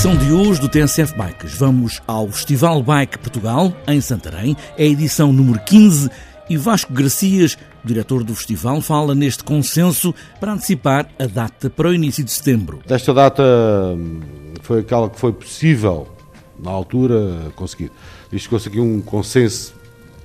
Edição de hoje do TSF Bikes, vamos ao Festival Bike Portugal, em Santarém. É a edição número 15 e Vasco Gracias, diretor do festival, fala neste consenso para antecipar a data para o início de setembro. Esta data hum, foi aquela que foi possível, na altura, conseguir. Isto conseguiu um consenso,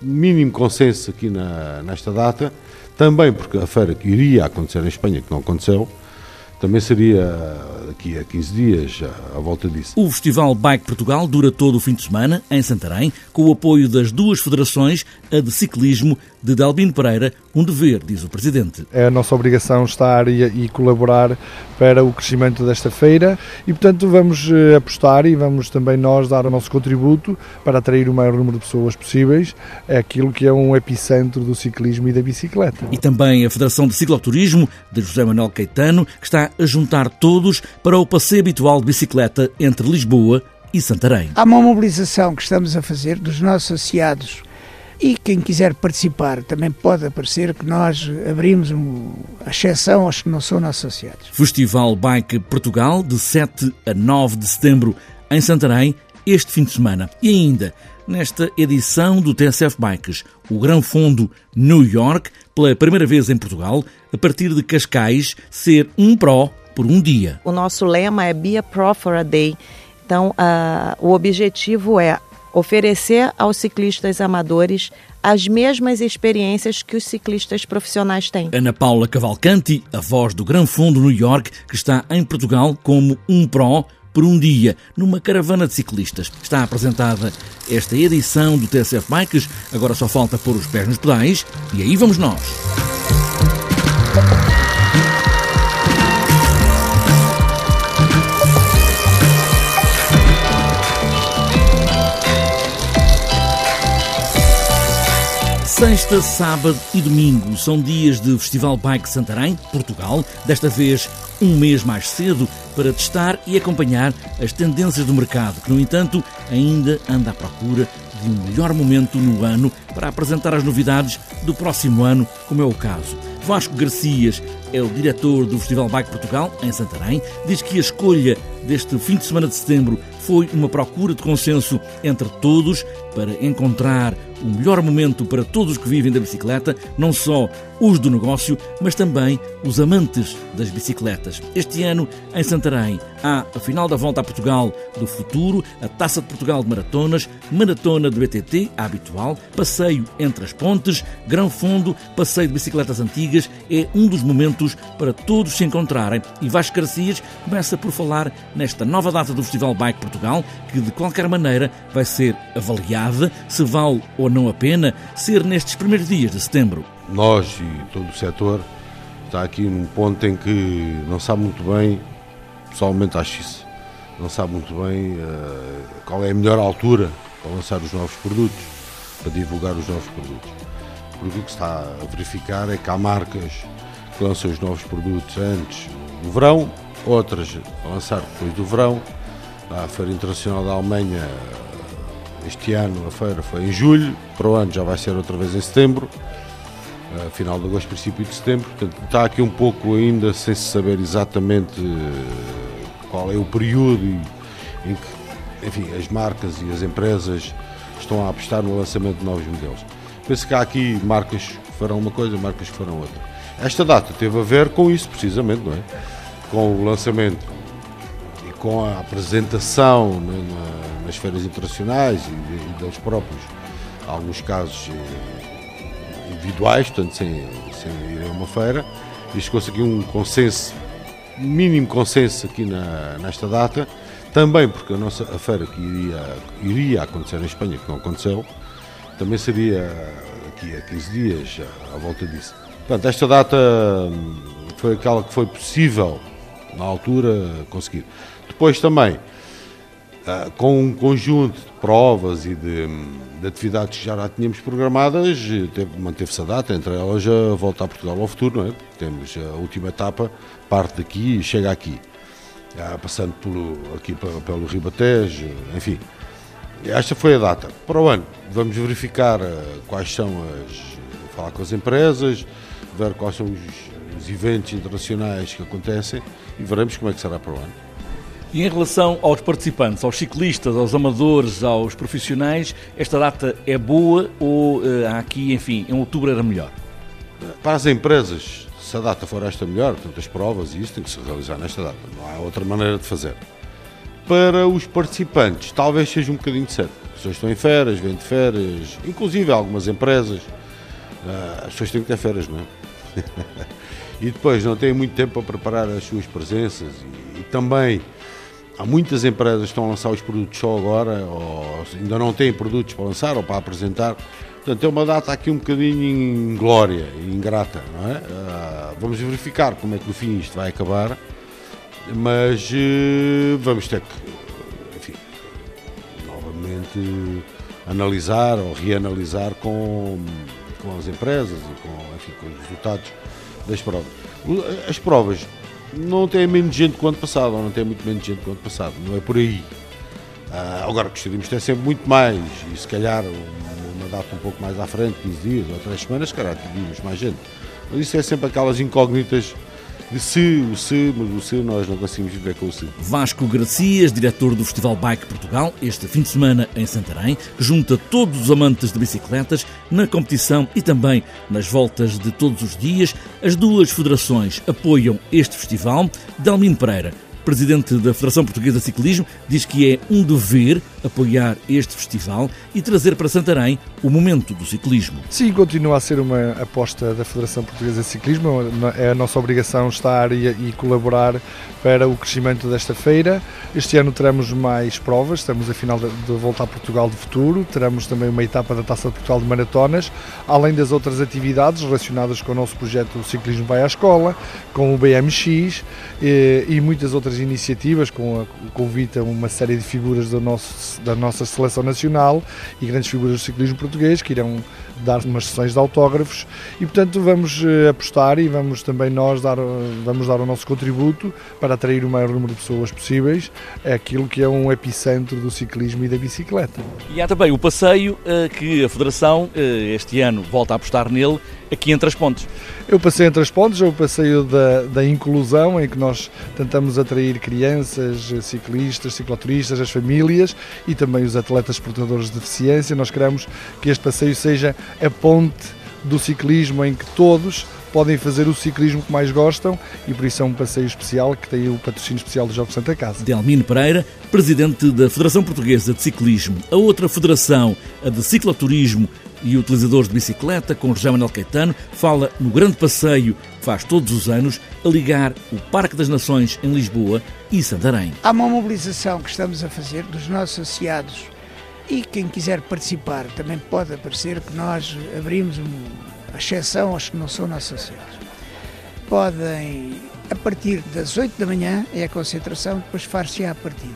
mínimo consenso aqui na, nesta data, também porque a feira que iria acontecer em Espanha, que não aconteceu, também seria daqui a 15 dias à volta disso. O Festival Bike Portugal dura todo o fim de semana em Santarém, com o apoio das duas federações, a de ciclismo de Dalbino Pereira, um dever, diz o Presidente. É a nossa obrigação estar e, e colaborar para o crescimento desta feira e, portanto, vamos eh, apostar e vamos também nós dar o nosso contributo para atrair o maior número de pessoas possíveis é aquilo que é um epicentro do ciclismo e da bicicleta. E também a Federação de Cicloturismo, de José Manuel Caetano, que está a juntar todos para o passeio habitual de bicicleta entre Lisboa e Santarém. Há uma mobilização que estamos a fazer dos nossos associados e quem quiser participar também pode aparecer que nós abrimos um, a exceção aos que não são nossos associados. Festival Bike Portugal, de 7 a 9 de setembro, em Santarém, este fim de semana. E ainda, nesta edição do TSF Bikes, o Grão Fundo New York, pela primeira vez em Portugal, a partir de Cascais, ser um pró por um dia. O nosso lema é Be a Pro for a Day. Então, uh, o objetivo é oferecer aos ciclistas amadores as mesmas experiências que os ciclistas profissionais têm. Ana Paula Cavalcanti, a voz do Gran Fundo New York, que está em Portugal como um pró por um dia, numa caravana de ciclistas. Está apresentada esta edição do TSF Bikes, agora só falta pôr os pés nos pedais e aí vamos nós. Sexta, sábado e domingo são dias de Festival Bike Santarém, Portugal, desta vez um mês mais cedo, para testar e acompanhar as tendências do mercado, que, no entanto, ainda anda à procura de um melhor momento no ano para apresentar as novidades do próximo ano, como é o caso. Vasco Garcias é o diretor do Festival Bike Portugal, em Santarém, diz que a escolha deste fim de semana de setembro foi uma procura de consenso entre todos para encontrar o melhor momento para todos os que vivem da bicicleta, não só os do negócio, mas também os amantes das bicicletas. Este ano, em Santarém, há a final da Volta a Portugal do Futuro, a Taça de Portugal de Maratonas, Maratona do BTT, a habitual, passeio entre as pontes, grão fundo, passeio de bicicletas antigas, é um dos momentos para todos se encontrarem. E Vasco Garcias começa por falar nesta nova data do Festival Bike Portugal, que de qualquer maneira vai ser avaliada se vale ou não a pena ser nestes primeiros dias de setembro. Nós e todo o setor está aqui num ponto em que não sabe muito bem, pessoalmente acho isso, não sabe muito bem uh, qual é a melhor altura para lançar os novos produtos, para divulgar os novos produtos. Porque o que está a verificar é que há marcas que lançam os novos produtos antes do verão, outras a lançar depois do verão. A Feira Internacional da Alemanha, este ano a feira foi em julho, para o ano já vai ser outra vez em setembro, final de agosto, princípio de setembro. Portanto, está aqui um pouco ainda sem se saber exatamente eh, qual é o período em que, enfim, as marcas e as empresas estão a apostar no lançamento de novos modelos. Penso que há aqui marcas que farão uma coisa, marcas que farão outra. Esta data teve a ver com isso, precisamente, não é? Com o lançamento e com a apresentação né, na, nas feiras internacionais e, e deles próprios, alguns casos eh, individuais, portanto, sem, sem ir a uma feira. Isto conseguiu um consenso, mínimo consenso aqui na, nesta data, também porque a nossa a feira que iria, iria acontecer em Espanha, que não aconteceu, também seria aqui a 15 dias à volta disso. Portanto, esta data hum, foi aquela que foi possível, na altura, conseguir. Depois também, ah, com um conjunto de provas e de, hum, de atividades que já tínhamos programadas, manteve-se a data, entre elas a volta a Portugal ao futuro, não é? Temos a última etapa, parte daqui e chega aqui. Ah, passando pelo, aqui pelo Ribatejo, enfim. Esta foi a data. Para o ano, vamos verificar ah, quais são as. falar com as empresas, ver quais são os, os eventos internacionais que acontecem e veremos como é que será para o ano. E em relação aos participantes, aos ciclistas, aos amadores, aos profissionais, esta data é boa ou uh, aqui, enfim, em outubro era melhor? Para as empresas, se a data for esta melhor, portanto as provas e isso tem que se realizar nesta data, não há outra maneira de fazer. Para os participantes, talvez seja um bocadinho cedo. As pessoas estão em férias, vêm de férias, inclusive algumas empresas, uh, as pessoas têm que ter férias, não é? e depois não têm muito tempo para preparar as suas presenças e, e também há muitas empresas que estão a lançar os produtos só agora ou ainda não têm produtos para lançar ou para apresentar portanto é uma data aqui um bocadinho em glória ingrata não é? Uh, vamos verificar como é que no fim isto vai acabar mas uh, vamos ter que enfim novamente analisar ou reanalisar com, com as empresas e com, enfim, com os resultados das provas. As provas não têm menos gente que o ano passado, ou não têm muito menos gente que o ano passado, não é por aí. Uh, agora gostaríamos de ter sempre muito mais, e se calhar uma, data um pouco mais à frente, 15 dias ou 3 semanas, se calhar teríamos mais gente. Mas isso é sempre aquelas incógnitas de se, o se, mas o se nós não conseguimos viver com o se. Vasco Gracias, diretor do Festival Bike Portugal, este fim de semana em Santarém, junta todos os amantes de bicicletas na competição e também nas voltas de todos os dias. As duas federações apoiam este festival. Dalmino Pereira presidente da Federação Portuguesa de Ciclismo, diz que é um dever apoiar este festival e trazer para Santarém o momento do ciclismo. Sim, continua a ser uma aposta da Federação Portuguesa de Ciclismo. É a nossa obrigação estar e, e colaborar para o crescimento desta feira. Este ano teremos mais provas, estamos a final de, volta a Portugal de futuro, teremos também uma etapa da Taça de Portugal de maratonas, além das outras atividades relacionadas com o nosso projeto Ciclismo Vai à Escola, com o BMX e, e muitas outras iniciativas, com o convite a uma série de figuras do nosso, da nossa seleção nacional e grandes figuras do ciclismo português que irão dar umas sessões de autógrafos e portanto vamos eh, apostar e vamos também nós dar, vamos dar o nosso contributo para atrair o maior número de pessoas possíveis é aquilo que é um epicentro do ciclismo e da bicicleta. E há também o passeio eh, que a Federação eh, este ano volta a apostar nele aqui entre as pontes. Eu passei entre as pontes, é o passeio da, da inclusão, em que nós tentamos atrair crianças, ciclistas, cicloturistas, as famílias e também os atletas portadores de deficiência. Nós queremos que este passeio seja a ponte do ciclismo em que todos podem fazer o ciclismo que mais gostam e por isso é um passeio especial que tem o patrocínio especial do Jogo Santa Casa. Delmino Pereira, presidente da Federação Portuguesa de Ciclismo. A outra federação, a de cicloturismo e utilizadores de bicicleta, com José Manuel Caetano, fala no grande passeio que faz todos os anos a ligar o Parque das Nações em Lisboa e Santarém. Há uma mobilização que estamos a fazer dos nossos associados e quem quiser participar também pode aparecer que nós abrimos um a exceção aos que não são nossos associados. Podem, a partir das 8 da manhã, é a concentração, depois far-se a partida.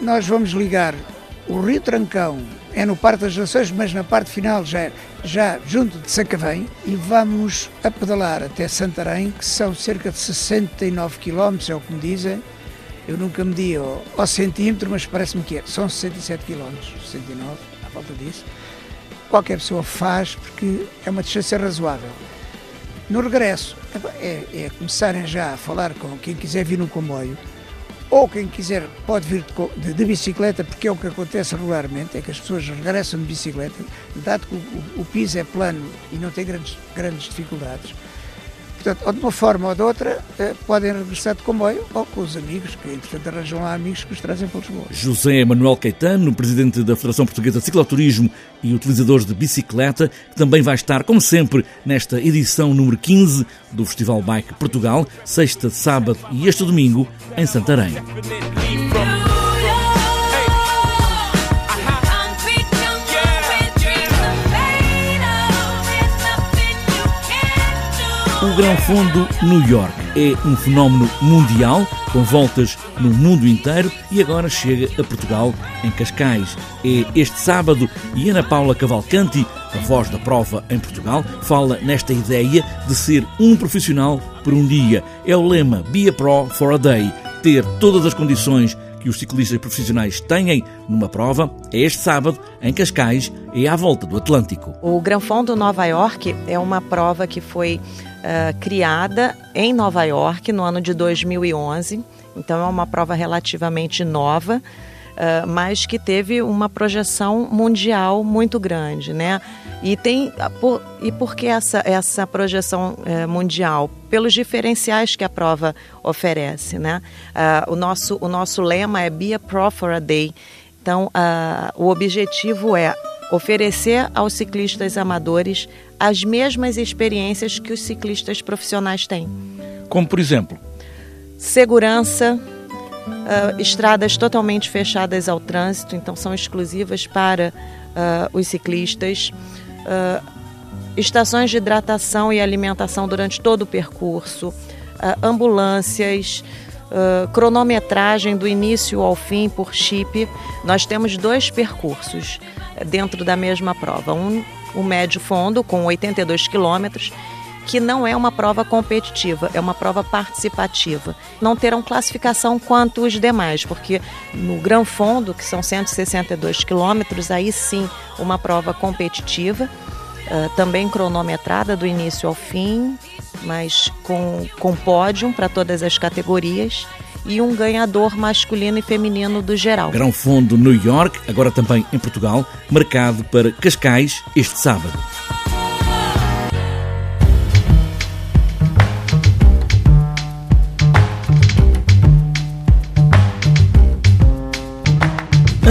Nós vamos ligar o Rio Trancão, é no Parque das Nações, mas na parte final já, já junto de Sacavém, e vamos a pedalar até Santarém, que são cerca de 69 km, é o que me dizem. Eu nunca medi ao, ao centímetro, mas parece-me que é. São 67 km, 69, à volta disso qualquer pessoa faz porque é uma distância razoável. No regresso, é, é começarem já a falar com quem quiser vir no comboio, ou quem quiser pode vir de, de, bicicleta, porque é o que acontece regularmente, é que as pessoas regressam de bicicleta, dado que o, o piso é plano e não tem grandes, grandes dificuldades Portanto, ou de uma forma ou de outra, eh, podem regressar de comboio ou com os amigos, que entretanto arranjam lá amigos que os trazem para Lisboa. José Manuel Caetano, presidente da Federação Portuguesa de Cicloturismo e utilizadores de bicicleta, que também vai estar, como sempre, nesta edição número 15 do Festival Bike Portugal, sexta, sábado e este domingo, em Santarém. O Fundo New York é um fenómeno mundial, com voltas no mundo inteiro e agora chega a Portugal, em Cascais. É este sábado e Ana Paula Cavalcanti, a voz da prova em Portugal, fala nesta ideia de ser um profissional por um dia. É o lema Be a Pro for a Day, ter todas as condições que os ciclistas profissionais têm numa prova é este sábado, em Cascais, e à volta do Atlântico. O Gran Fondo Nova York é uma prova que foi uh, criada em Nova York no ano de 2011. Então é uma prova relativamente nova. Uh, mas que teve uma projeção mundial muito grande, né? E tem por, e por que essa essa projeção uh, mundial? Pelos diferenciais que a prova oferece, né? Uh, o nosso o nosso lema é Be a Pro for a Day. Então, o objetivo é oferecer aos ciclistas amadores as mesmas experiências que os ciclistas profissionais têm. Como, por exemplo? Segurança, uh, estradas totalmente fechadas ao trânsito, então são exclusivas para uh, os ciclistas. Uh, estações de hidratação e alimentação durante todo o percurso, ambulâncias, cronometragem do início ao fim por chip. Nós temos dois percursos dentro da mesma prova. Um, o médio fundo, com 82 quilômetros, que não é uma prova competitiva, é uma prova participativa. Não terão classificação quanto os demais, porque no Gran Fundo, que são 162 quilômetros, aí sim uma prova competitiva, uh, também cronometrada do início ao fim, mas com, com pódio para todas as categorias e um ganhador masculino e feminino do geral. Grão Fundo New York, agora também em Portugal, marcado para Cascais este sábado.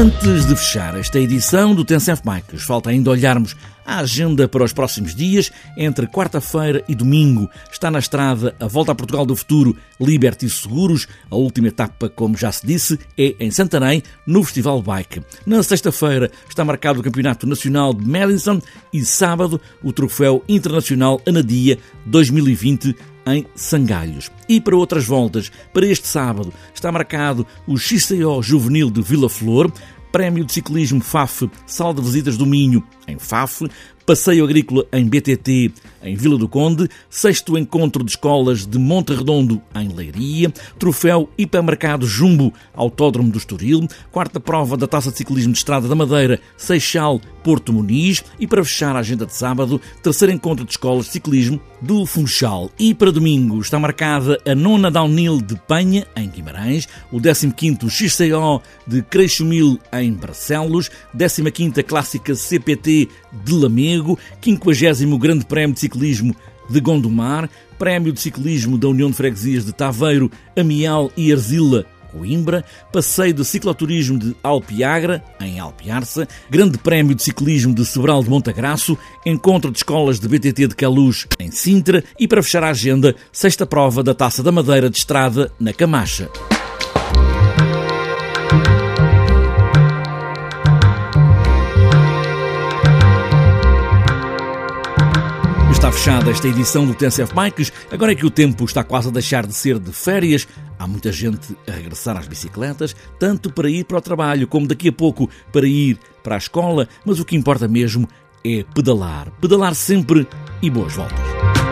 Antes de fechar esta edição do Tencent Bikes, falta ainda olharmos a agenda para os próximos dias. Entre quarta-feira e domingo está na estrada a Volta a Portugal do Futuro Liberty Seguros. A última etapa, como já se disse, é em Santarém, no Festival Bike. Na sexta-feira está marcado o Campeonato Nacional de Madison e sábado o Troféu Internacional Anadia 2020 em Sangalhos. E para outras voltas, para este sábado, está marcado o XCO Juvenil de Vila Flor, Prémio de Ciclismo FAF Sal de Visitas do Minho, em FAF, Passeio Agrícola em BTT, em Vila do Conde, sexto encontro de escolas de Monte Redondo, em Leiria, troféu Hipermercado Jumbo, Autódromo do Estoril, quarta prova da Taça de Ciclismo de Estrada da Madeira, Seixal, Porto Muniz. E, para fechar a agenda de sábado, terceiro encontro de escolas de ciclismo do Funchal. E para domingo está marcada a nona Downhill de Penha, em Guimarães, o 15º XCO de Creixomil, em Barcelos, 15ª Clássica CPT de Lamego, 50 Grande Prémio de Ciclismo de Gondomar, Prémio de Ciclismo da União de Freguesias de Taveiro, Amial e Arzila, Coimbra, Passeio de Cicloturismo de Alpiagra, em Alpiarça, Grande Prémio de Ciclismo de Sobral de Montagraço, Encontro de Escolas de BTT de Caluz, em Sintra e, para fechar a agenda, sexta prova da Taça da Madeira de Estrada, na Camacha. Fechada esta edição do TSF Bikes. Agora é que o tempo está quase a deixar de ser de férias. Há muita gente a regressar às bicicletas, tanto para ir para o trabalho como daqui a pouco para ir para a escola. Mas o que importa mesmo é pedalar. Pedalar sempre e boas voltas.